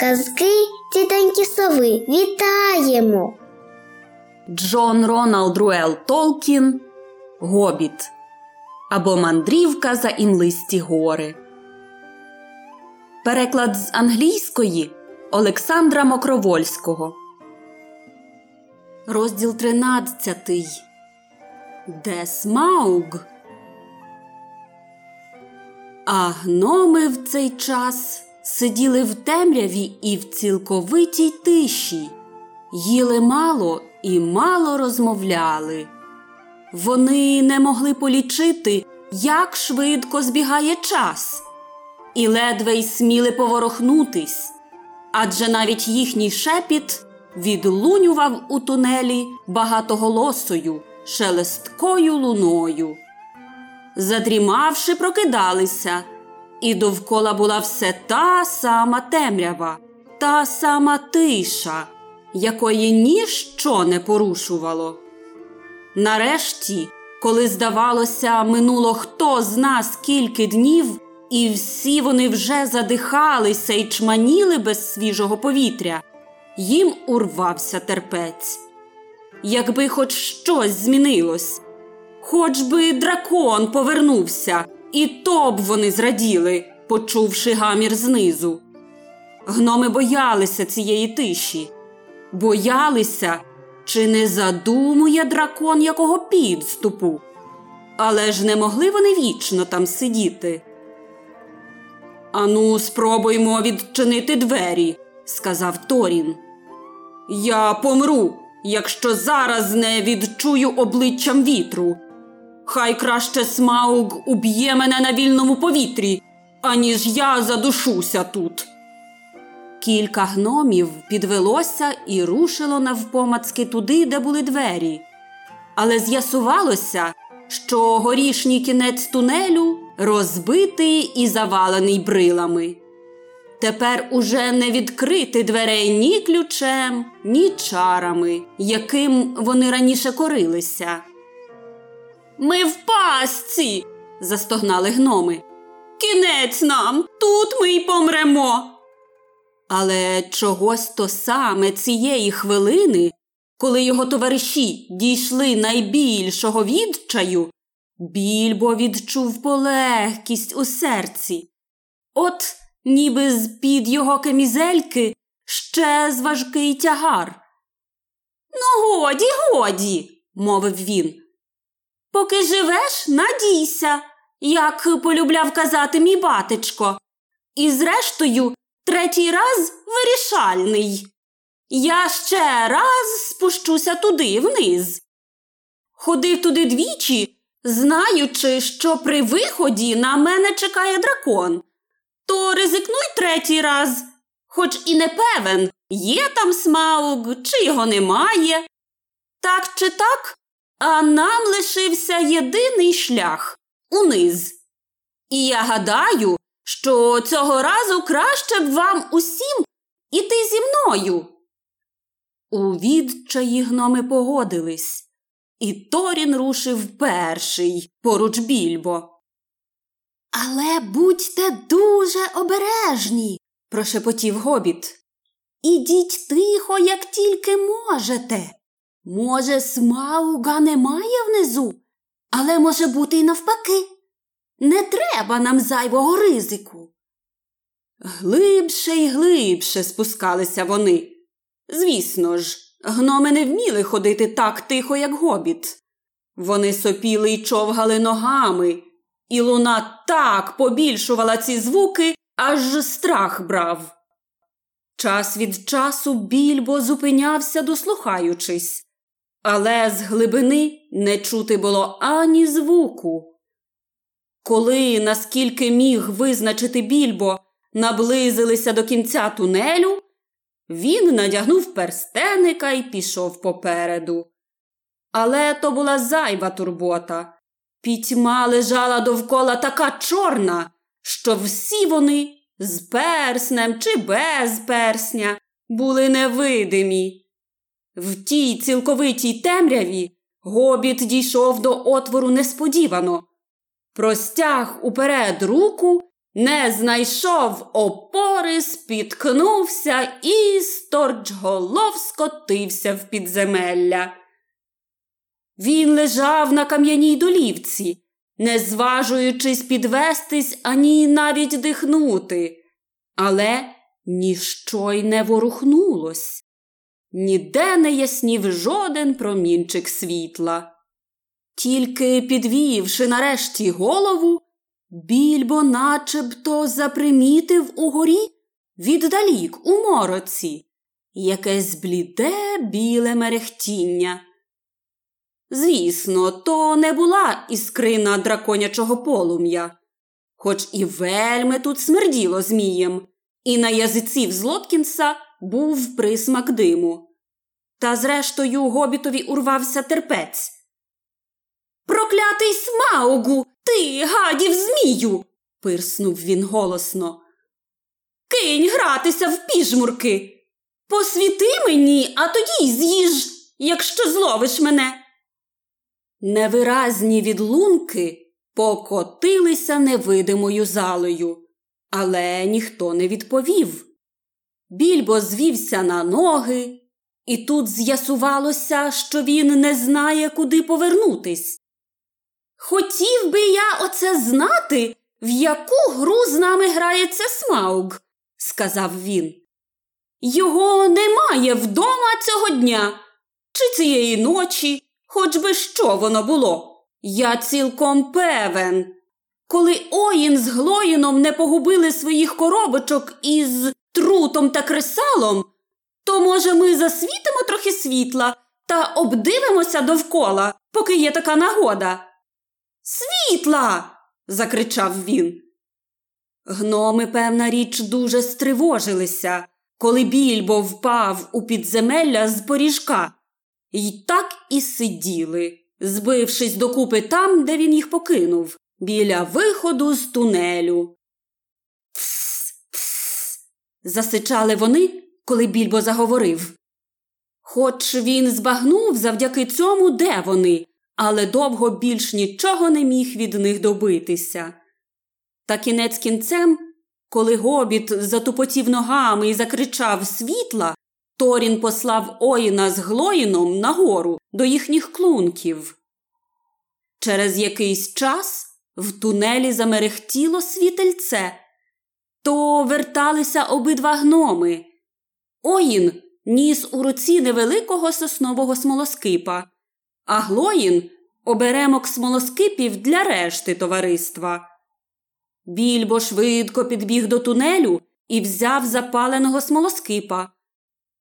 Казки тітеньки сови вітаємо. Джон Роналд Руел Толкін Гобіт або Мандрівка за інлисті гори. Переклад з англійської Олександра Мокровольського. Розділ тринадцятий. Де Смауг. А гноми в цей час сиділи в темряві і в цілковитій тиші, їли мало і мало розмовляли. Вони не могли полічити, як швидко збігає час, і ледве й сміли поворохнутись, адже навіть їхній шепіт відлунював у тунелі багатоголосою, шелесткою луною. Задрімавши, прокидалися, і довкола була все та сама темрява, та сама тиша, якої ніщо не порушувало. Нарешті, коли, здавалося, минуло хто з нас кілька днів, і всі вони вже задихалися і чманіли без свіжого повітря, їм урвався терпець. Якби хоч щось змінилось, хоч би дракон повернувся, і то б вони зраділи, почувши гамір знизу. Гноми боялися цієї тиші, боялися, чи не задумує дракон якого підступу, але ж не могли вони вічно там сидіти. Ану, спробуймо відчинити двері, сказав Торін. Я помру, якщо зараз не відчую обличчям вітру. Хай краще смауг уб'є мене на вільному повітрі, аніж я задушуся тут. Кілька гномів підвелося і рушило навпомацки туди, де були двері. Але з'ясувалося, що горішній кінець тунелю розбитий і завалений брилами. Тепер уже не відкрити дверей ні ключем, ні чарами, яким вони раніше корилися. Ми в пастці. застогнали гноми. Кінець нам, тут ми й помремо. Але чогось то саме цієї хвилини, коли його товариші дійшли найбільшого відчаю, більбо відчув полегкість у серці. От ніби з під його камізельки ще важкий тягар. Ну, годі, годі, мовив він. Поки живеш, надійся, як полюбляв казати мій батечко. І, зрештою, третій раз вирішальний. Я ще раз спущуся туди вниз. Ходив туди двічі, знаючи, що при виході на мене чекає дракон. То ризикнуй третій раз, хоч і не певен, є там смауг, чи його немає. Так чи так, а нам лишився єдиний шлях униз. І я гадаю, що цього разу краще б вам усім іти зі мною. У відчаї гноми погодились, і Торін рушив перший поруч більбо. Але будьте дуже обережні, прошепотів гобіт. Ідіть тихо, як тільки можете. Може, смауга немає внизу, але може бути й навпаки. Не треба нам зайвого ризику. Глибше й глибше спускалися вони. Звісно ж, гноми не вміли ходити так тихо, як гобіт. Вони сопіли й човгали ногами, і луна так побільшувала ці звуки, аж страх брав. Час від часу більбо зупинявся, дослухаючись, але з глибини не чути було ані звуку. Коли, наскільки міг визначити більбо, наблизилися до кінця тунелю, він надягнув перстеника і пішов попереду. Але то була зайва турбота. Пітьма лежала довкола така чорна, що всі вони з перснем чи без персня були невидимі. В тій цілковитій темряві гобіт дійшов до отвору несподівано, простяг уперед руку не знайшов опори, спіткнувся і сторчголов скотився в підземелля. Він лежав на кам'яній долівці, не зважуючись підвестись ані навіть дихнути, але ніщо й не ворухнулось. Ніде не яснів жоден промінчик світла. Тільки підвівши нарешті голову, більбо начебто запримітив угорі віддалік у мороці якесь бліде біле мерехтіння. Звісно, то не була іскрина драконячого полум'я, хоч і вельми тут смерділо змієм, і на язиці в Злоткінса був присмак диму. Та, зрештою, гобітові урвався терпець. Проклятий смаугу, ти гадів змію. пирснув він голосно. Кинь гратися в піжмурки. Посвіти мені, а тоді з'їж, якщо зловиш мене. Невиразні відлунки покотилися невидимою залою, але ніхто не відповів. Більбо звівся на ноги, і тут з'ясувалося, що він не знає, куди повернутись. Хотів би я оце знати, в яку гру з нами грається Смауг, сказав він. Його немає вдома цього дня чи цієї ночі, хоч би що воно було. Я цілком певен. Коли Оїн з Глоїном не погубили своїх коробочок із трутом та кресалом, то, може, ми засвітимо трохи світла та обдивимося довкола, поки є така нагода. Світла. закричав він. Гноми, певна річ, дуже стривожилися, коли більбо впав у підземелля з поріжка, І так і сиділи, збившись докупи там, де він їх покинув, біля виходу з тунелю. Засичали вони, коли більбо заговорив. Хоч він збагнув завдяки цьому, де вони, але довго більш нічого не міг від них добитися. Та кінець кінцем, коли гобіт затупотів ногами і закричав світла, Торін послав Оїна з Глоїном нагору до їхніх клунків. Через якийсь час в тунелі замерехтіло світельце, то верталися обидва гноми. Оїн ніс у руці невеликого соснового смолоскипа, а Глоїн оберемок смолоскипів для решти товариства. Більбо швидко підбіг до тунелю і взяв запаленого смолоскипа.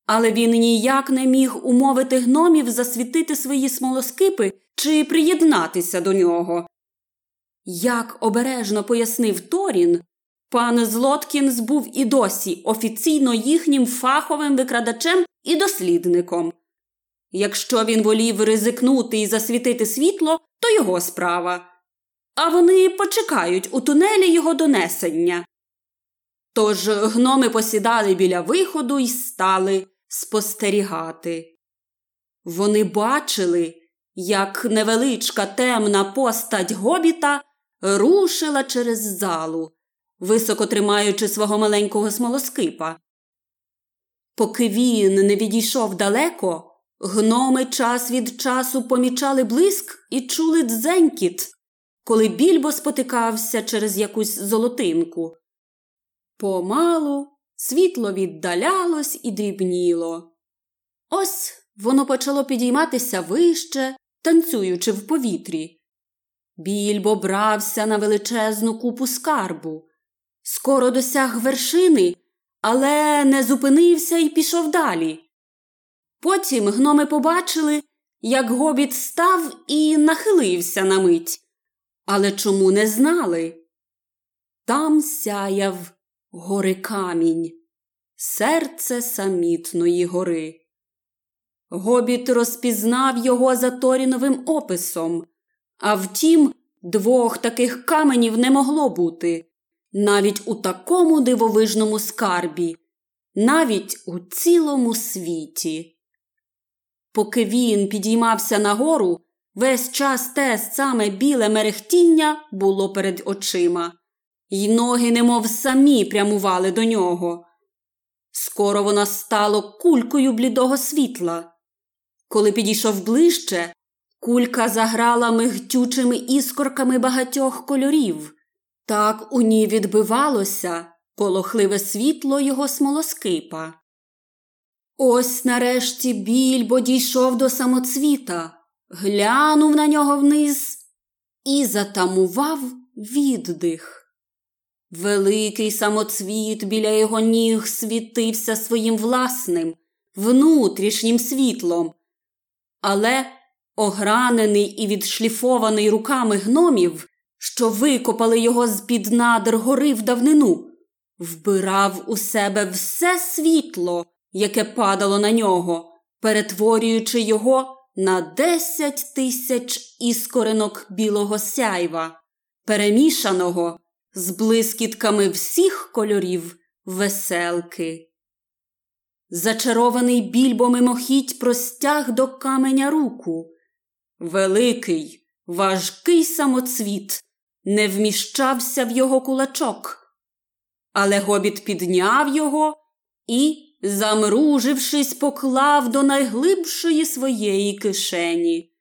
Але він ніяк не міг умовити гномів засвітити свої смолоскипи чи приєднатися до нього. Як обережно пояснив Торін, пан Злоткінс був і досі офіційно їхнім фаховим викрадачем і дослідником. Якщо він волів ризикнути і засвітити світло, то його справа. А вони почекають у тунелі його донесення. Тож гноми посідали біля виходу і стали спостерігати. Вони бачили, як невеличка темна постать гобіта рушила через залу, високо тримаючи свого маленького смолоскипа. Поки він не відійшов далеко, Гноми час від часу помічали блиск і чули дзенькіт, коли більбо спотикався через якусь золотинку. Помалу світло віддалялось і дрібніло. Ось воно почало підійматися вище, танцюючи в повітрі. Більбо брався на величезну купу скарбу. Скоро досяг вершини, але не зупинився і пішов далі. Потім гноми побачили, як гобіт став і нахилився на мить. Але чому не знали? Там сяяв гори камінь, серце самітної гори. Гобіт розпізнав його за Торіновим описом, а втім, двох таких каменів не могло бути навіть у такому дивовижному скарбі, навіть у цілому світі. Поки він підіймався нагору, весь час те саме біле мерехтіння було перед очима, й ноги, немов самі прямували до нього. Скоро воно стало кулькою блідого світла. Коли підійшов ближче, кулька заграла мигтючими іскорками багатьох кольорів. Так у ній відбивалося полохливе світло його смолоскипа. Ось нарешті більбо дійшов до самоцвіта, глянув на нього вниз і затамував віддих. Великий самоцвіт біля його ніг світився своїм власним, внутрішнім світлом, але огранений і відшліфований руками гномів, що викопали його з під надр гори в давнину, вбирав у себе все світло, яке падало на нього, перетворюючи його на десять тисяч іскоринок білого сяйва, перемішаного з блискітками всіх кольорів веселки. Зачарований більбо мимохідь простяг до каменя руку. Великий, важкий самоцвіт не вміщався в його кулачок. Але гобіт підняв його і, замружившись, поклав до найглибшої своєї кишені.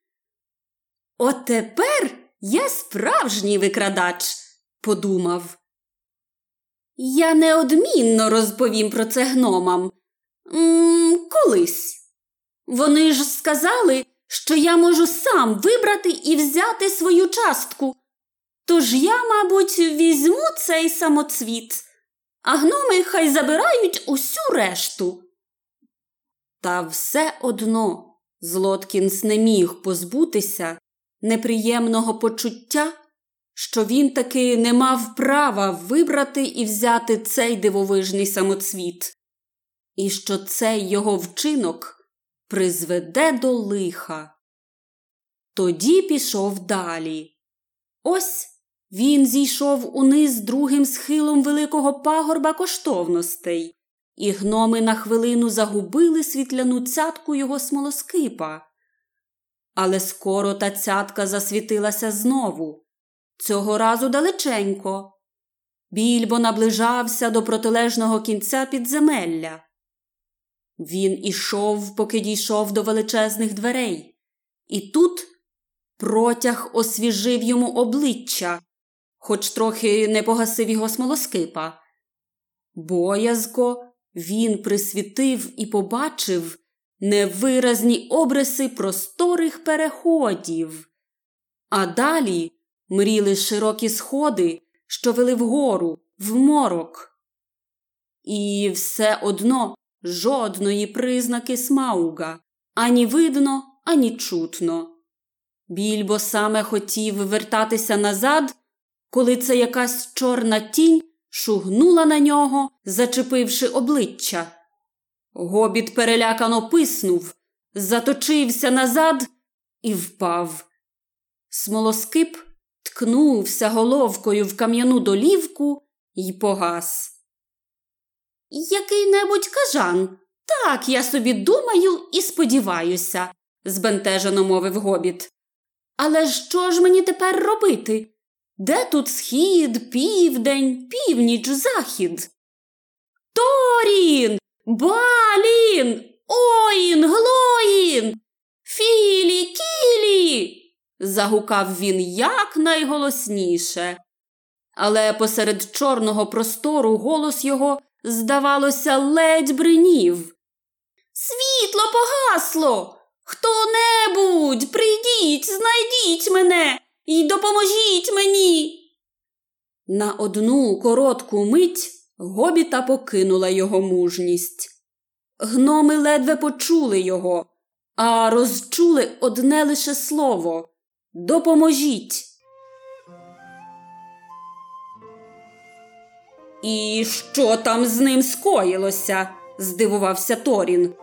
Отепер я справжній викрадач, подумав. Я неодмінно розповім про це гномам. М колись. Вони ж сказали, що я можу сам вибрати і взяти свою частку. Тож я, мабуть, візьму цей самоцвіт, а гноми хай забирають усю решту. Та все одно Злоткінс не міг позбутися неприємного почуття, що він таки не мав права вибрати і взяти цей дивовижний самоцвіт, і що цей його вчинок призведе до лиха. Тоді пішов далі. Ось він зійшов униз другим схилом великого пагорба коштовностей, і гноми на хвилину загубили світляну цятку його смолоскипа. Але скоро та цятка засвітилася знову, цього разу далеченько. Більбо наближався до протилежного кінця підземелля. Він ішов, поки дійшов до величезних дверей, і тут протяг освіжив йому обличчя, хоч трохи не погасив його смолоскипа. Боязко він присвітив і побачив невиразні обриси просторих переходів, а далі мріли широкі сходи, що вели вгору, в морок. І все одно жодної признаки смауга, ані видно, ані чутно. Більбо саме хотів вертатися назад, коли це якась чорна тінь шугнула на нього, зачепивши обличчя. Гобіт перелякано писнув, заточився назад і впав. Смолоскип ткнувся головкою в кам'яну долівку і погас. Який небудь кажан. Так, я собі думаю і сподіваюся, збентежено мовив гобіт. Але що ж мені тепер робити? Де тут схід, південь, північ, захід? Торін, Балін, Оїн, Глоїн, Філі, Кілі. загукав він якнайголосніше. Але посеред чорного простору голос його, здавалося, ледь бринів. Світло погасло. Хто небудь, прийдіть, знайдіть мене і допоможіть мені. На одну коротку мить гобіта покинула його мужність. Гноми ледве почули його, а розчули одне лише слово Допоможіть. І що там з ним скоїлося? здивувався Торін.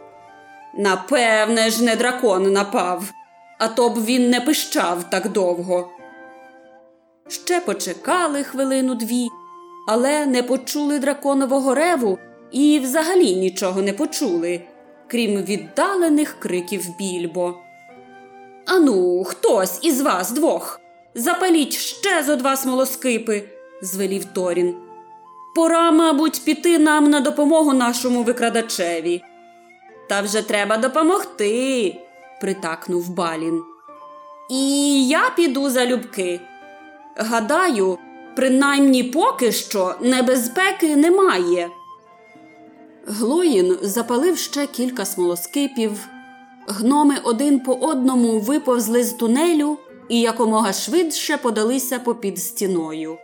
Напевне ж, не дракон напав, а то б він не пищав так довго. Ще почекали хвилину дві, але не почули драконового реву і взагалі нічого не почули, крім віддалених криків більбо. Ану, хтось із вас двох. Запаліть ще зо два смолоскипи, звелів Торін. Пора, мабуть, піти нам на допомогу нашому викрадачеві. Та вже треба допомогти, притакнув Балін. І я піду залюбки. Гадаю, принаймні поки що небезпеки немає. Глоїн запалив ще кілька смолоскипів. Гноми один по одному виповзли з тунелю і якомога швидше подалися попід стіною.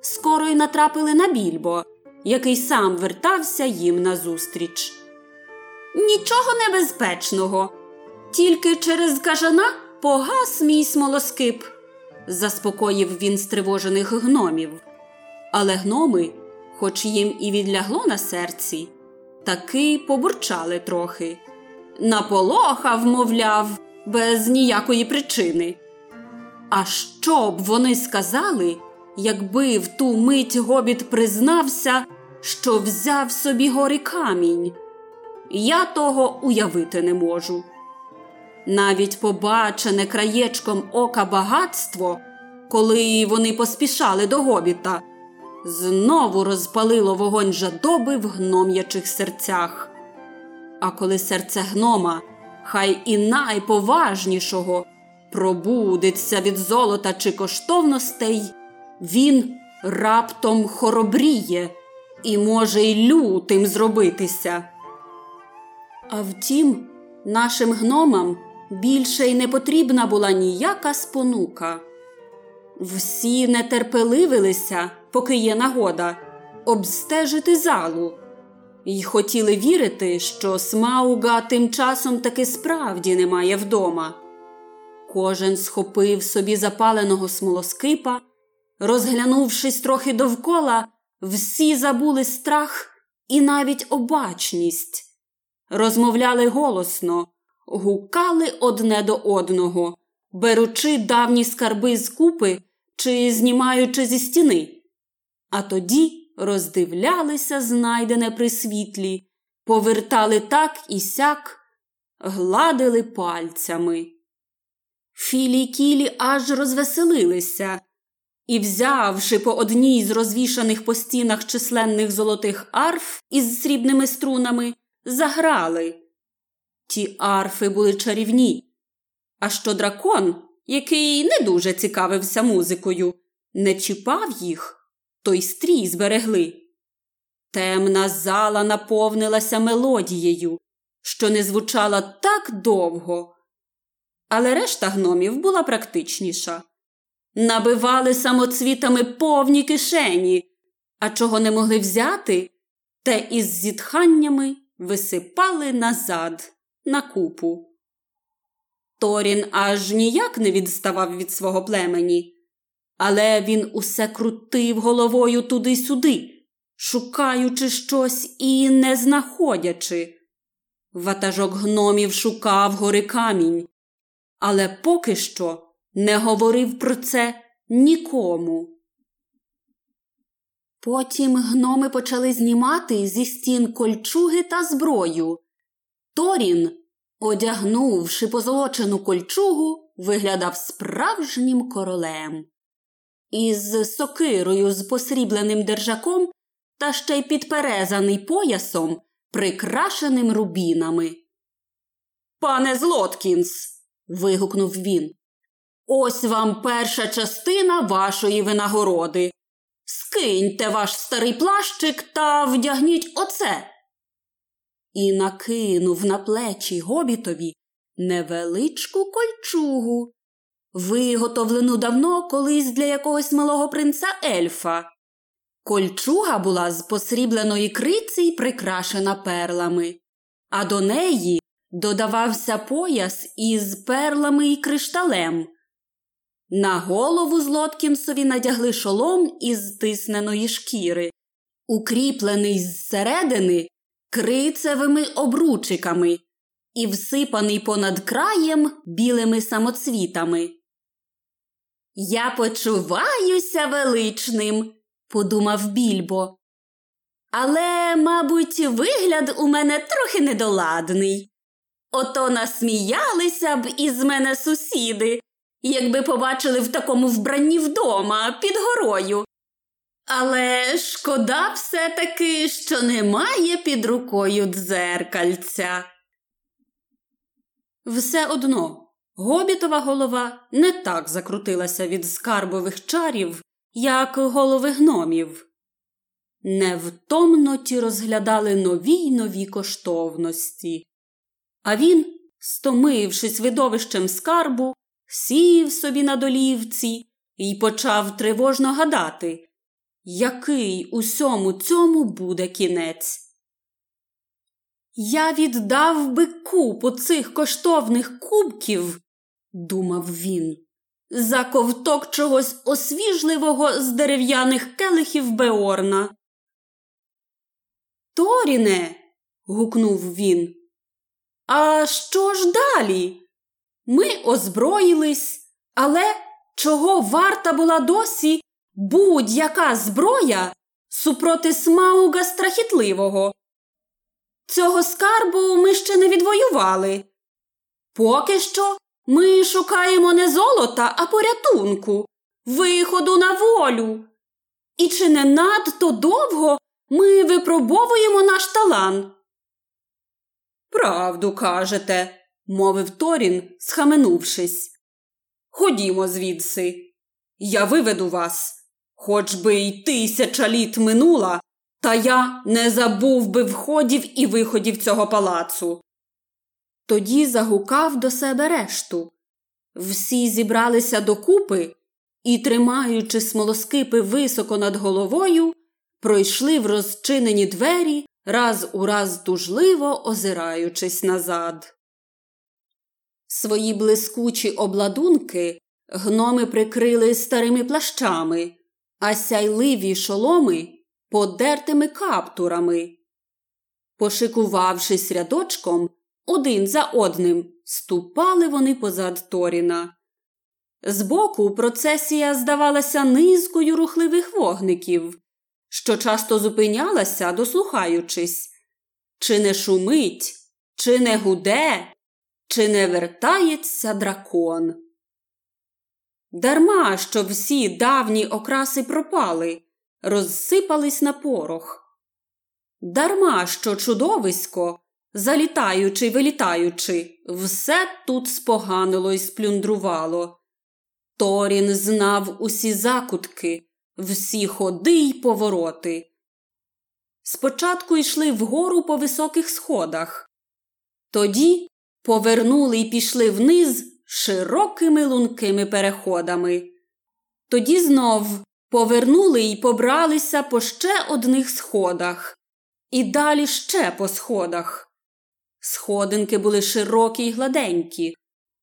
Скоро й натрапили на більбо, який сам вертався їм назустріч. Нічого небезпечного, тільки через кажана погас мій смолоскип, заспокоїв він стривожених гномів. Але гноми, хоч їм і відлягло на серці, таки побурчали трохи. Наполохав, мовляв, без ніякої причини. А що б вони сказали, якби в ту мить гобіт признався, що взяв собі гори камінь? Я того уявити не можу. Навіть побачене краєчком ока багатство, коли вони поспішали до гобіта, знову розпалило вогонь жадоби в гном'ячих серцях. А коли серце гнома, хай і найповажнішого, пробудеться від золота чи коштовностей, він раптом хоробріє і може й лютим зробитися. А втім, нашим гномам більше й не потрібна була ніяка спонука. Всі нетерпеливилися, поки є нагода, обстежити залу, й хотіли вірити, що Смауга тим часом таки справді немає вдома. Кожен схопив собі запаленого смолоскипа, розглянувшись трохи довкола, всі забули страх і навіть обачність, розмовляли голосно, гукали одне до одного, беручи давні скарби з купи чи знімаючи зі стіни. А тоді роздивлялися знайдене при світлі, повертали так і сяк, гладили пальцями. Філі кілі аж розвеселилися і, взявши по одній з розвішаних по стінах численних золотих арф із срібними струнами, заграли. Ті арфи були чарівні. А що дракон, який не дуже цікавився музикою, не чіпав їх, то й стрій зберегли. Темна зала наповнилася мелодією, що не звучала так довго. Але решта гномів була практичніша. Набивали самоцвітами повні кишені, а чого не могли взяти, те із зітханнями висипали назад на купу. Торін аж ніяк не відставав від свого племені, але він усе крутив головою туди-сюди, шукаючи щось і не знаходячи. Ватажок гномів шукав гори камінь, але поки що не говорив про це нікому. Потім гноми почали знімати зі стін кольчуги та зброю. Торін, одягнувши позолочену кольчугу, виглядав справжнім королем. Із сокирою з посрібленим держаком та ще й підперезаний поясом, прикрашеним рубінами. Пане Злоткінс. вигукнув він. Ось вам перша частина вашої винагороди. Скиньте ваш старий плащик та вдягніть оце. І накинув на плечі гобітові невеличку кольчугу, виготовлену давно колись для якогось малого принца ельфа. Кольчуга була з посрібленої криці й прикрашена перлами, а до неї додавався пояс із перлами й кришталем. На голову Злоткінсові надягли шолом із тисненої шкіри, укріплений зсередини крицевими обручиками і всипаний понад краєм білими самоцвітами. Я почуваюся величним, подумав більбо. Але, мабуть, вигляд у мене трохи недоладний. Ото насміялися б із мене сусіди, якби побачили в такому вбранні вдома під горою. Але шкода все таки, що немає під рукою дзеркальця. Все одно гобітова голова не так закрутилася від скарбових чарів, як голови гномів. Невтомно ті розглядали нові й нові коштовності. А він, стомившись видовищем скарбу, сів собі на долівці і почав тривожно гадати, який усьому цьому буде кінець. Я віддав би купу цих коштовних кубків, думав він, за ковток чогось освіжливого з дерев'яних келихів Беорна. Торіне. гукнув він. А що ж далі? Ми озброїлись, але чого варта була досі будь-яка зброя супроти смауга страхітливого? Цього скарбу ми ще не відвоювали. Поки що ми шукаємо не золота, а порятунку, виходу на волю. І чи не надто довго ми випробовуємо наш талант? Правду кажете, мовив Торін, схаменувшись. Ходімо звідси. Я виведу вас. Хоч би й тисяча літ минула, та я не забув би входів і виходів цього палацу. Тоді загукав до себе решту. Всі зібралися докупи і, тримаючи смолоскипи високо над головою, пройшли в розчинені двері, раз у раз тужливо озираючись назад. Свої блискучі обладунки гноми прикрили старими плащами, а сяйливі шоломи подертими каптурами. Пошикувавшись рядочком, один за одним, ступали вони позад Торіна. Збоку процесія здавалася низкою рухливих вогників, що часто зупинялася, дослухаючись, чи не шумить, чи не гуде, чи не вертається дракон. Дарма що всі давні окраси пропали, розсипались на порох. Дарма що чудовисько, залітаючи вилітаючи, все тут споганило і сплюндрувало. Торін знав усі закутки, всі ходи й повороти. Спочатку йшли вгору по високих сходах, тоді повернули й пішли вниз широкими лункими переходами. Тоді знов повернули й побралися по ще одних сходах, і далі ще по сходах. Сходинки були широкі й гладенькі,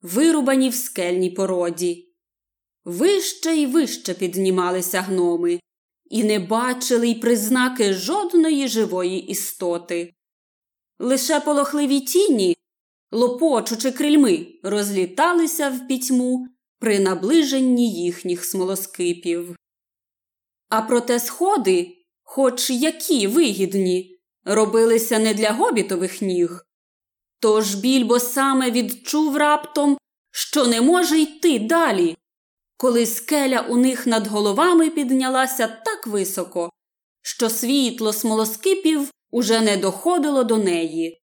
вирубані в скельній породі. Вище й вище піднімалися гноми і не бачили й признаки жодної живої істоти. Лише полохливі тіні, лопочучи крильми, розліталися в пітьму при наближенні їхніх смолоскипів. А проте сходи, хоч які вигідні, робилися не для гобітових ніг. Тож більбо саме відчув раптом, що не може йти далі, коли скеля у них над головами піднялася так високо, що світло смолоскипів уже не доходило до неї.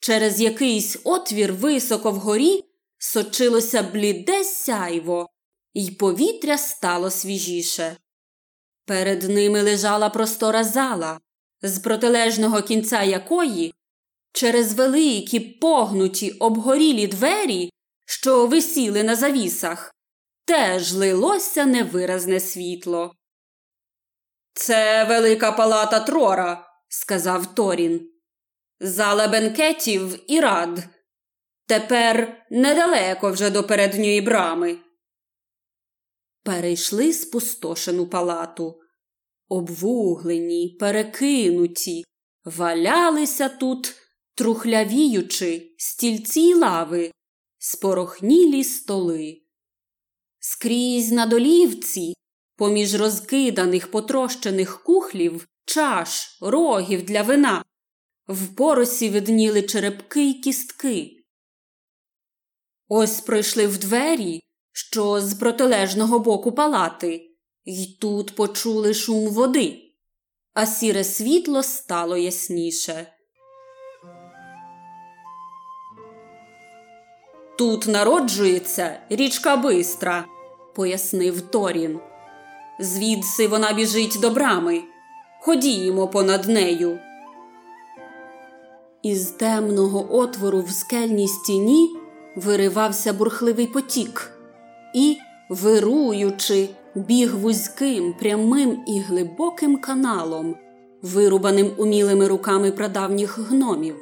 Через якийсь отвір високо вгорі сочилося бліде сяйво, і повітря стало свіжіше. Перед ними лежала простора зала, з протилежного кінця якої, через великі погнуті обгорілі двері, що висіли на завісах, теж лилося невиразне світло. Це велика палата Трора, сказав Торін. Зала бенкетів і рад. Тепер недалеко вже до передньої брами. Перейшли спустошену палату. Обвуглені, перекинуті, валялися тут, трухлявіючи, стільці й лави, спорохнілі столи. Скрізь на долівці, поміж розкиданих потрощених кухлів, чаш, рогів для вина, в поросі видніли черепки й кістки. Ось пройшли в двері, що з протилежного боку палати, І тут почули шум води, а сіре світло стало ясніше. Тут народжується річка Бистра, пояснив Торін. Звідси вона біжить до брами. Ходімо понад нею. Із темного отвору в скельній стіні виривався бурхливий потік і, вируючи, біг вузьким, прямим і глибоким каналом, вирубаним умілими руками прадавніх гномів.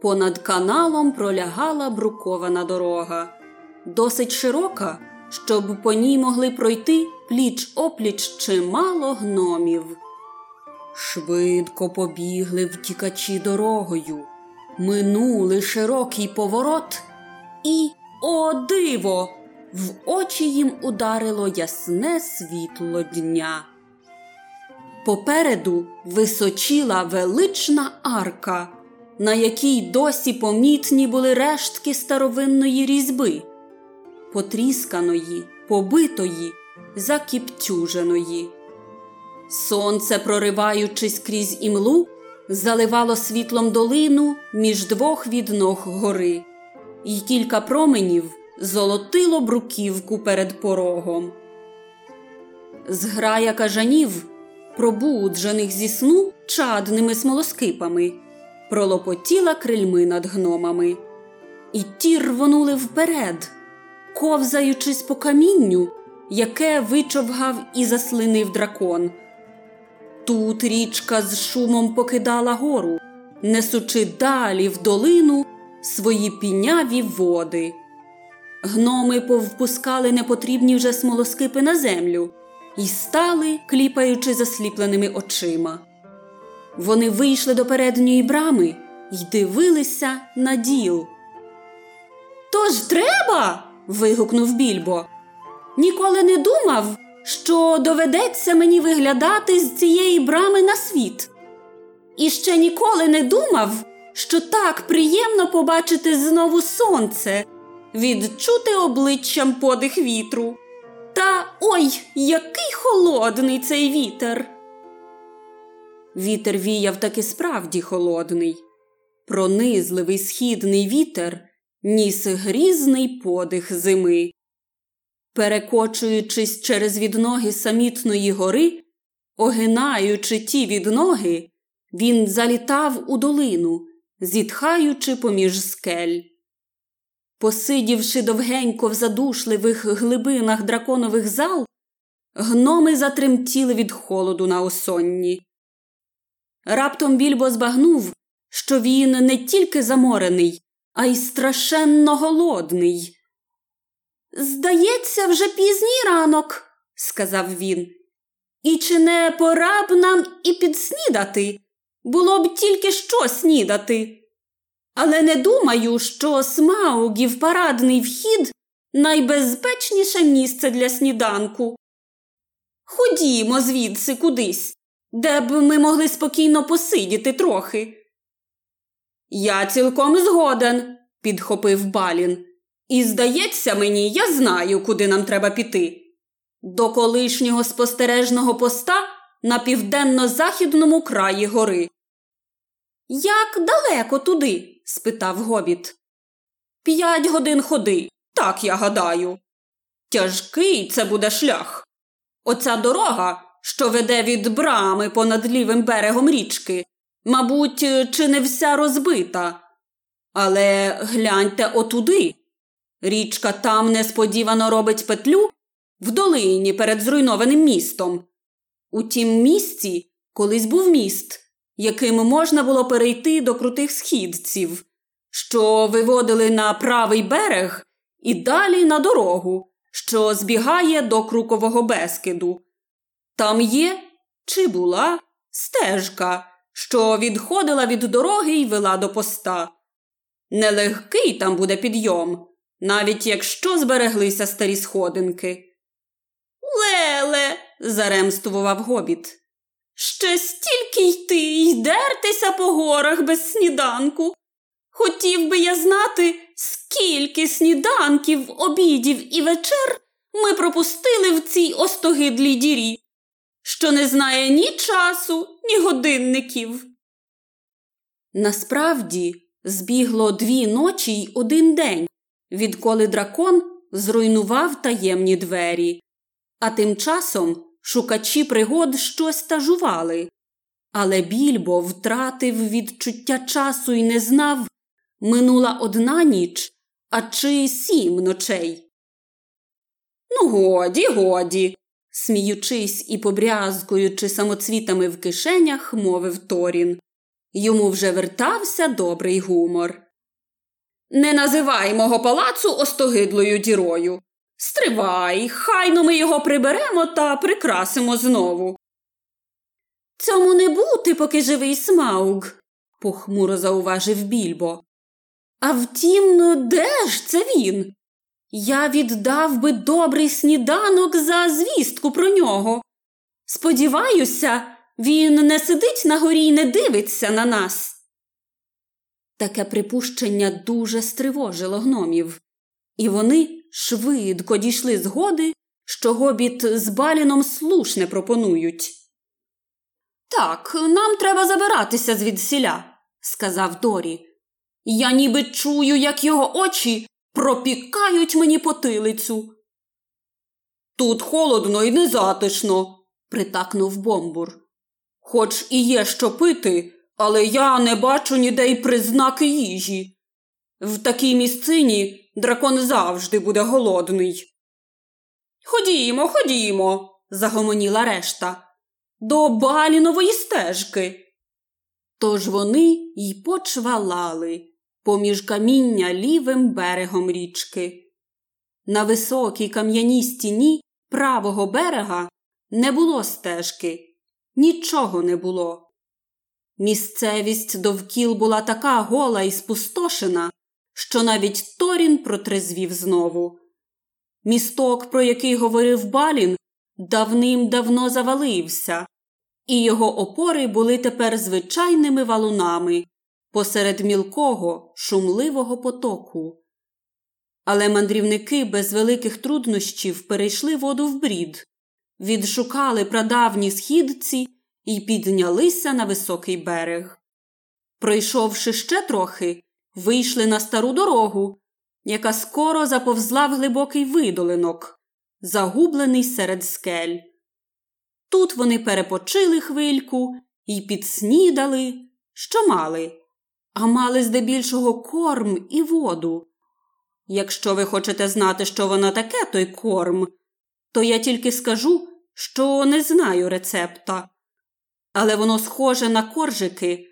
Понад каналом пролягала брукована дорога, досить широка, щоб по ній могли пройти пліч опліч чимало гномів. Швидко побігли втікачі дорогою, минули широкий поворот, і, о, диво! В очі їм ударило ясне світло дня. Попереду височіла велична арка, на якій досі помітні були рештки старовинної різьби, потрісканої, побитої, закіптюженої. Сонце, прориваючись крізь імлу, заливало світлом долину між двох відног гори, і кілька променів золотило бруківку перед порогом. Зграя кажанів, пробуджених зі сну чадними смолоскипами, пролопотіла крильми над гномами, і ті рвонули вперед, ковзаючись по камінню, яке вичовгав і заслинив дракон. Тут річка з шумом покидала гору, несучи далі в долину свої піняві води. Гноми повпускали непотрібні вже смолоскипи на землю і стали, кліпаючи засліпленими очима. Вони вийшли до передньої брами і дивилися на діл. Тож треба. вигукнув більбо. Ніколи не думав, що доведеться мені виглядати з цієї брами на світ. І ще ніколи не думав, що так приємно побачити знову сонце, відчути обличчям подих вітру. Та ой, який холодний цей вітер. Вітер віяв таки справді холодний. Пронизливий східний вітер ніс грізний подих зими. Перекочуючись через відноги самітної гори, огинаючи ті відноги, він залітав у долину, зітхаючи поміж скель. Посидівши довгенько в задушливих глибинах драконових зал, гноми затремтіли від холоду на осонні. Раптом більбо збагнув, що він не тільки заморений, а й страшенно голодний. Здається, вже пізній ранок, сказав він. І чи не пора б нам і підснідати? Було б тільки що снідати. Але не думаю, що смаугів парадний вхід найбезпечніше місце для сніданку. Ходімо звідси кудись, де б ми могли спокійно посидіти трохи. Я цілком згоден, підхопив Балін. І, здається мені, я знаю, куди нам треба піти. До колишнього спостережного поста на південно-західному краї гори. Як далеко туди? спитав гобіт. П'ять годин ходи, так я гадаю. Тяжкий це буде шлях. Оця дорога, що веде від брами понад лівим берегом річки, мабуть, чи не вся розбита. Але гляньте отуди. Річка там несподівано робить петлю в долині перед зруйнованим містом. У тім місці колись був міст, яким можна було перейти до крутих східців, що виводили на правий берег і далі на дорогу, що збігає до Крукового Бескиду. Там є чи була стежка, що відходила від дороги і вела до поста. Нелегкий там буде підйом навіть якщо збереглися старі сходинки. Леле, заремствував гобіт. Ще стільки йти й дертися по горах без сніданку. Хотів би я знати, скільки сніданків, обідів і вечер ми пропустили в цій остогидлій дірі, що не знає ні часу, ні годинників. Насправді збігло дві ночі й один день, відколи дракон зруйнував таємні двері, а тим часом шукачі пригод щось стажували. Але більбо втратив відчуття часу і не знав, минула одна ніч, а чи сім ночей. Ну, годі, годі, сміючись і побрязкуючи самоцвітами в кишенях, мовив Торін. Йому вже вертався добрий гумор. Не називай мого палацу остогидлою дірою. Стривай, хайно ми його приберемо та прикрасимо знову. Цьому не бути, поки живий смауг, похмуро зауважив більбо. А втім, ну де ж це він? Я віддав би добрий сніданок за звістку про нього. Сподіваюся, він не сидить на горі й не дивиться на нас. Таке припущення дуже стривожило гномів, і вони швидко дійшли згоди, що гобіт з баліном слушне пропонують. Так, нам треба забиратися звідсіля, сказав Дорі. Я ніби чую, як його очі пропікають мені потилицю. Тут холодно і незатишно, притакнув бомбур. Хоч і є що пити, але я не бачу ніде й признаки їжі. В такій місцині дракон завжди буде голодний. Ходімо, ходімо, загомоніла решта. До балінової стежки. Тож вони й почвалали поміж каміння лівим берегом річки. На високій кам'яній стіні правого берега не було стежки, нічого не було. Місцевість довкіл була така гола і спустошена, що навіть Торін протрезвів знову. Місток, про який говорив Балін, давним-давно завалився, і його опори були тепер звичайними валунами посеред мілкого, шумливого потоку. Але мандрівники без великих труднощів перейшли воду в брід, відшукали прадавні східці і піднялися на високий берег. Пройшовши ще трохи, вийшли на стару дорогу, яка скоро заповзла в глибокий видолинок, загублений серед скель. Тут вони перепочили хвильку і підснідали, що мали, а мали здебільшого корм і воду. Якщо ви хочете знати, що воно таке, той корм, то я тільки скажу, що не знаю рецепта. Але воно схоже на коржики,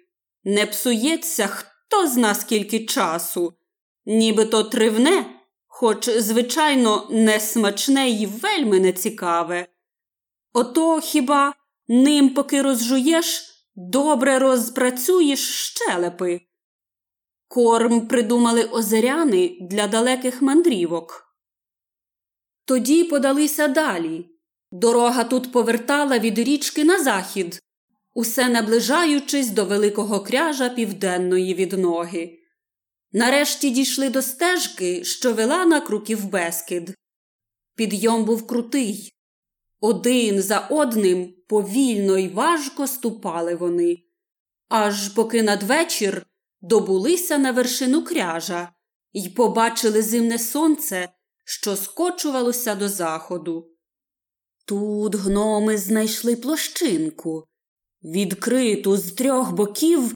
не псується хто зна скільки часу, нібито тривне, хоч, звичайно, не смачне й вельми нецікаве. Ото хіба ним, поки розжуєш, добре розпрацюєш щелепи. Корм придумали озеряни для далеких мандрівок. Тоді подалися далі. Дорога тут повертала від річки на захід, усе наближаючись до великого кряжа південної відноги. Нарешті дійшли до стежки, що вела на круків Бескид. Підйом був крутий. Один за одним повільно й важко ступали вони, аж поки надвечір добулися на вершину кряжа й побачили зимне сонце, що скочувалося до заходу. Тут гноми знайшли площинку, відкриту з трьох боків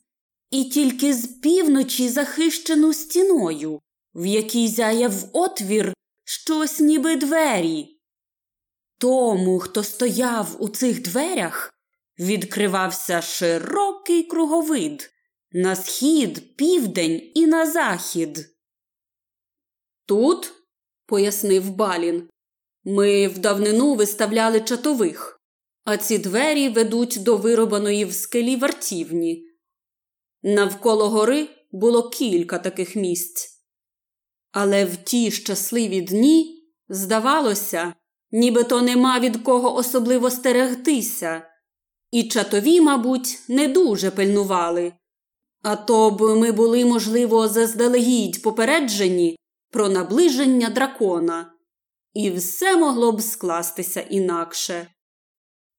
і тільки з півночі захищену стіною, в якій зяяв отвір щось ніби двері. Тому, хто стояв у цих дверях, відкривався широкий круговид на схід, південь і на захід. Тут, пояснив Балін, ми в давнину виставляли чатових, а ці двері ведуть до виробаної в скелі вартівні. Навколо гори було кілька таких місць. Але в ті щасливі дні, здавалося, нібито нема від кого особливо стерегтися, і чатові, мабуть, не дуже пильнували. А то б ми були, можливо, заздалегідь попереджені про наближення дракона. і все могло б скластися інакше.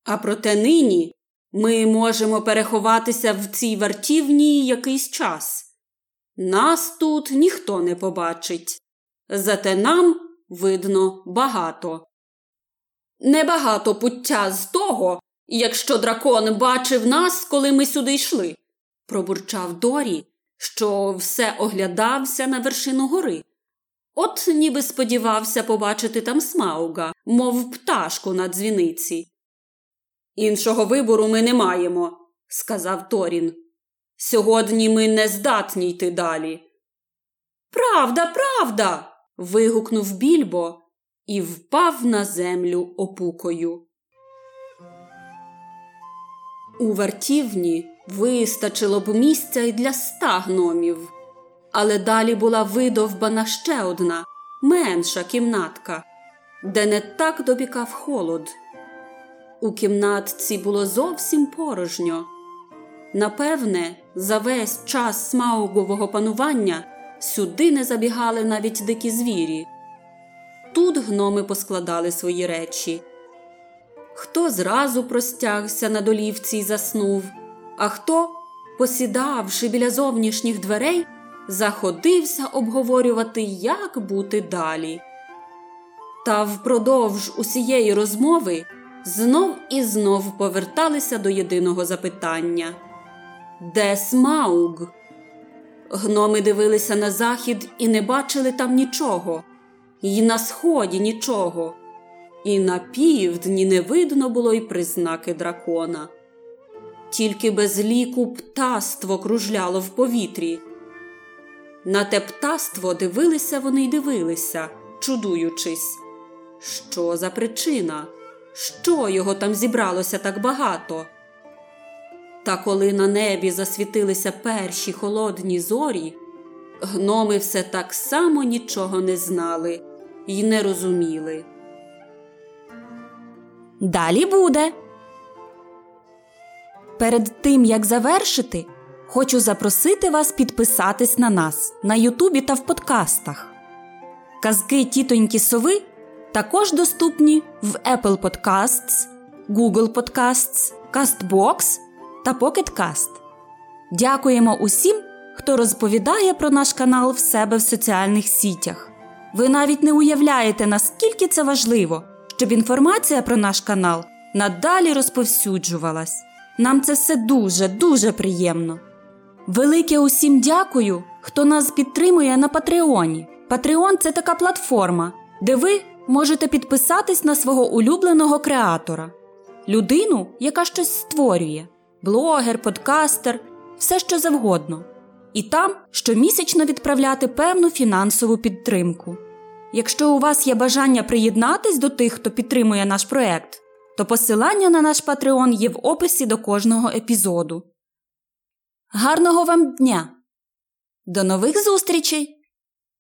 А проте нині ми можемо переховатися в цій вартівні якийсь час. Нас тут ніхто не побачить, зате нам видно багато. Небагато пуття з того, якщо дракон бачив нас, коли ми сюди йшли, пробурчав Дорі, що все оглядався на вершину гори. От ніби сподівався побачити там смауга, мов пташку на дзвіниці. Іншого вибору ми не маємо, сказав Торін. Сьогодні ми не здатні йти далі. Правда, правда. вигукнув більбо і впав на землю опукою. У вартівні вистачило б місця й для ста гномів, але далі була видовбана ще одна, менша кімнатка, де не так добікав холод. У кімнатці було зовсім порожньо. Напевне, за весь час смаугового панування сюди не забігали навіть дикі звірі. Тут гноми поскладали свої речі. Хто зразу простягся на долівці й заснув, а хто, посідавши біля зовнішніх дверей, заходився обговорювати, як бути далі. Та впродовж усієї розмови знов і знов поверталися до єдиного запитання Де Смауг? Гноми дивилися на захід і не бачили там нічого, і на сході нічого, і на півдні не видно було й признаки дракона. Тільки без ліку птаство кружляло в повітрі. На те птаство дивилися вони й дивилися, чудуючись. Що за причина? Що його там зібралося так багато? Та коли на небі засвітилися перші холодні зорі, гноми все так само нічого не знали й не розуміли. Далі буде. Перед тим як завершити, хочу запросити вас підписатись на нас на Ютубі та в подкастах. Казки тітоньки сови також доступні в Apple Podcasts, Google Podcasts, CastBox та Pocket Cast. Дякуємо усім, хто розповідає про наш канал в себе в соціальних сітях. Ви навіть не уявляєте, наскільки це важливо, щоб інформація про наш канал надалі розповсюджувалась. Нам це все дуже, дуже приємно. Велике усім дякую, хто нас підтримує на Патреоні. Патреон це така платформа, де ви можете підписатись на свого улюбленого креатора, людину, яка щось створює, блогер, подкастер, все що завгодно. І там щомісячно відправляти певну фінансову підтримку. Якщо у вас є бажання приєднатись до тих, хто підтримує наш проект, то посилання на наш Патреон є в описі до кожного епізоду. Гарного вам дня! До нових зустрічей!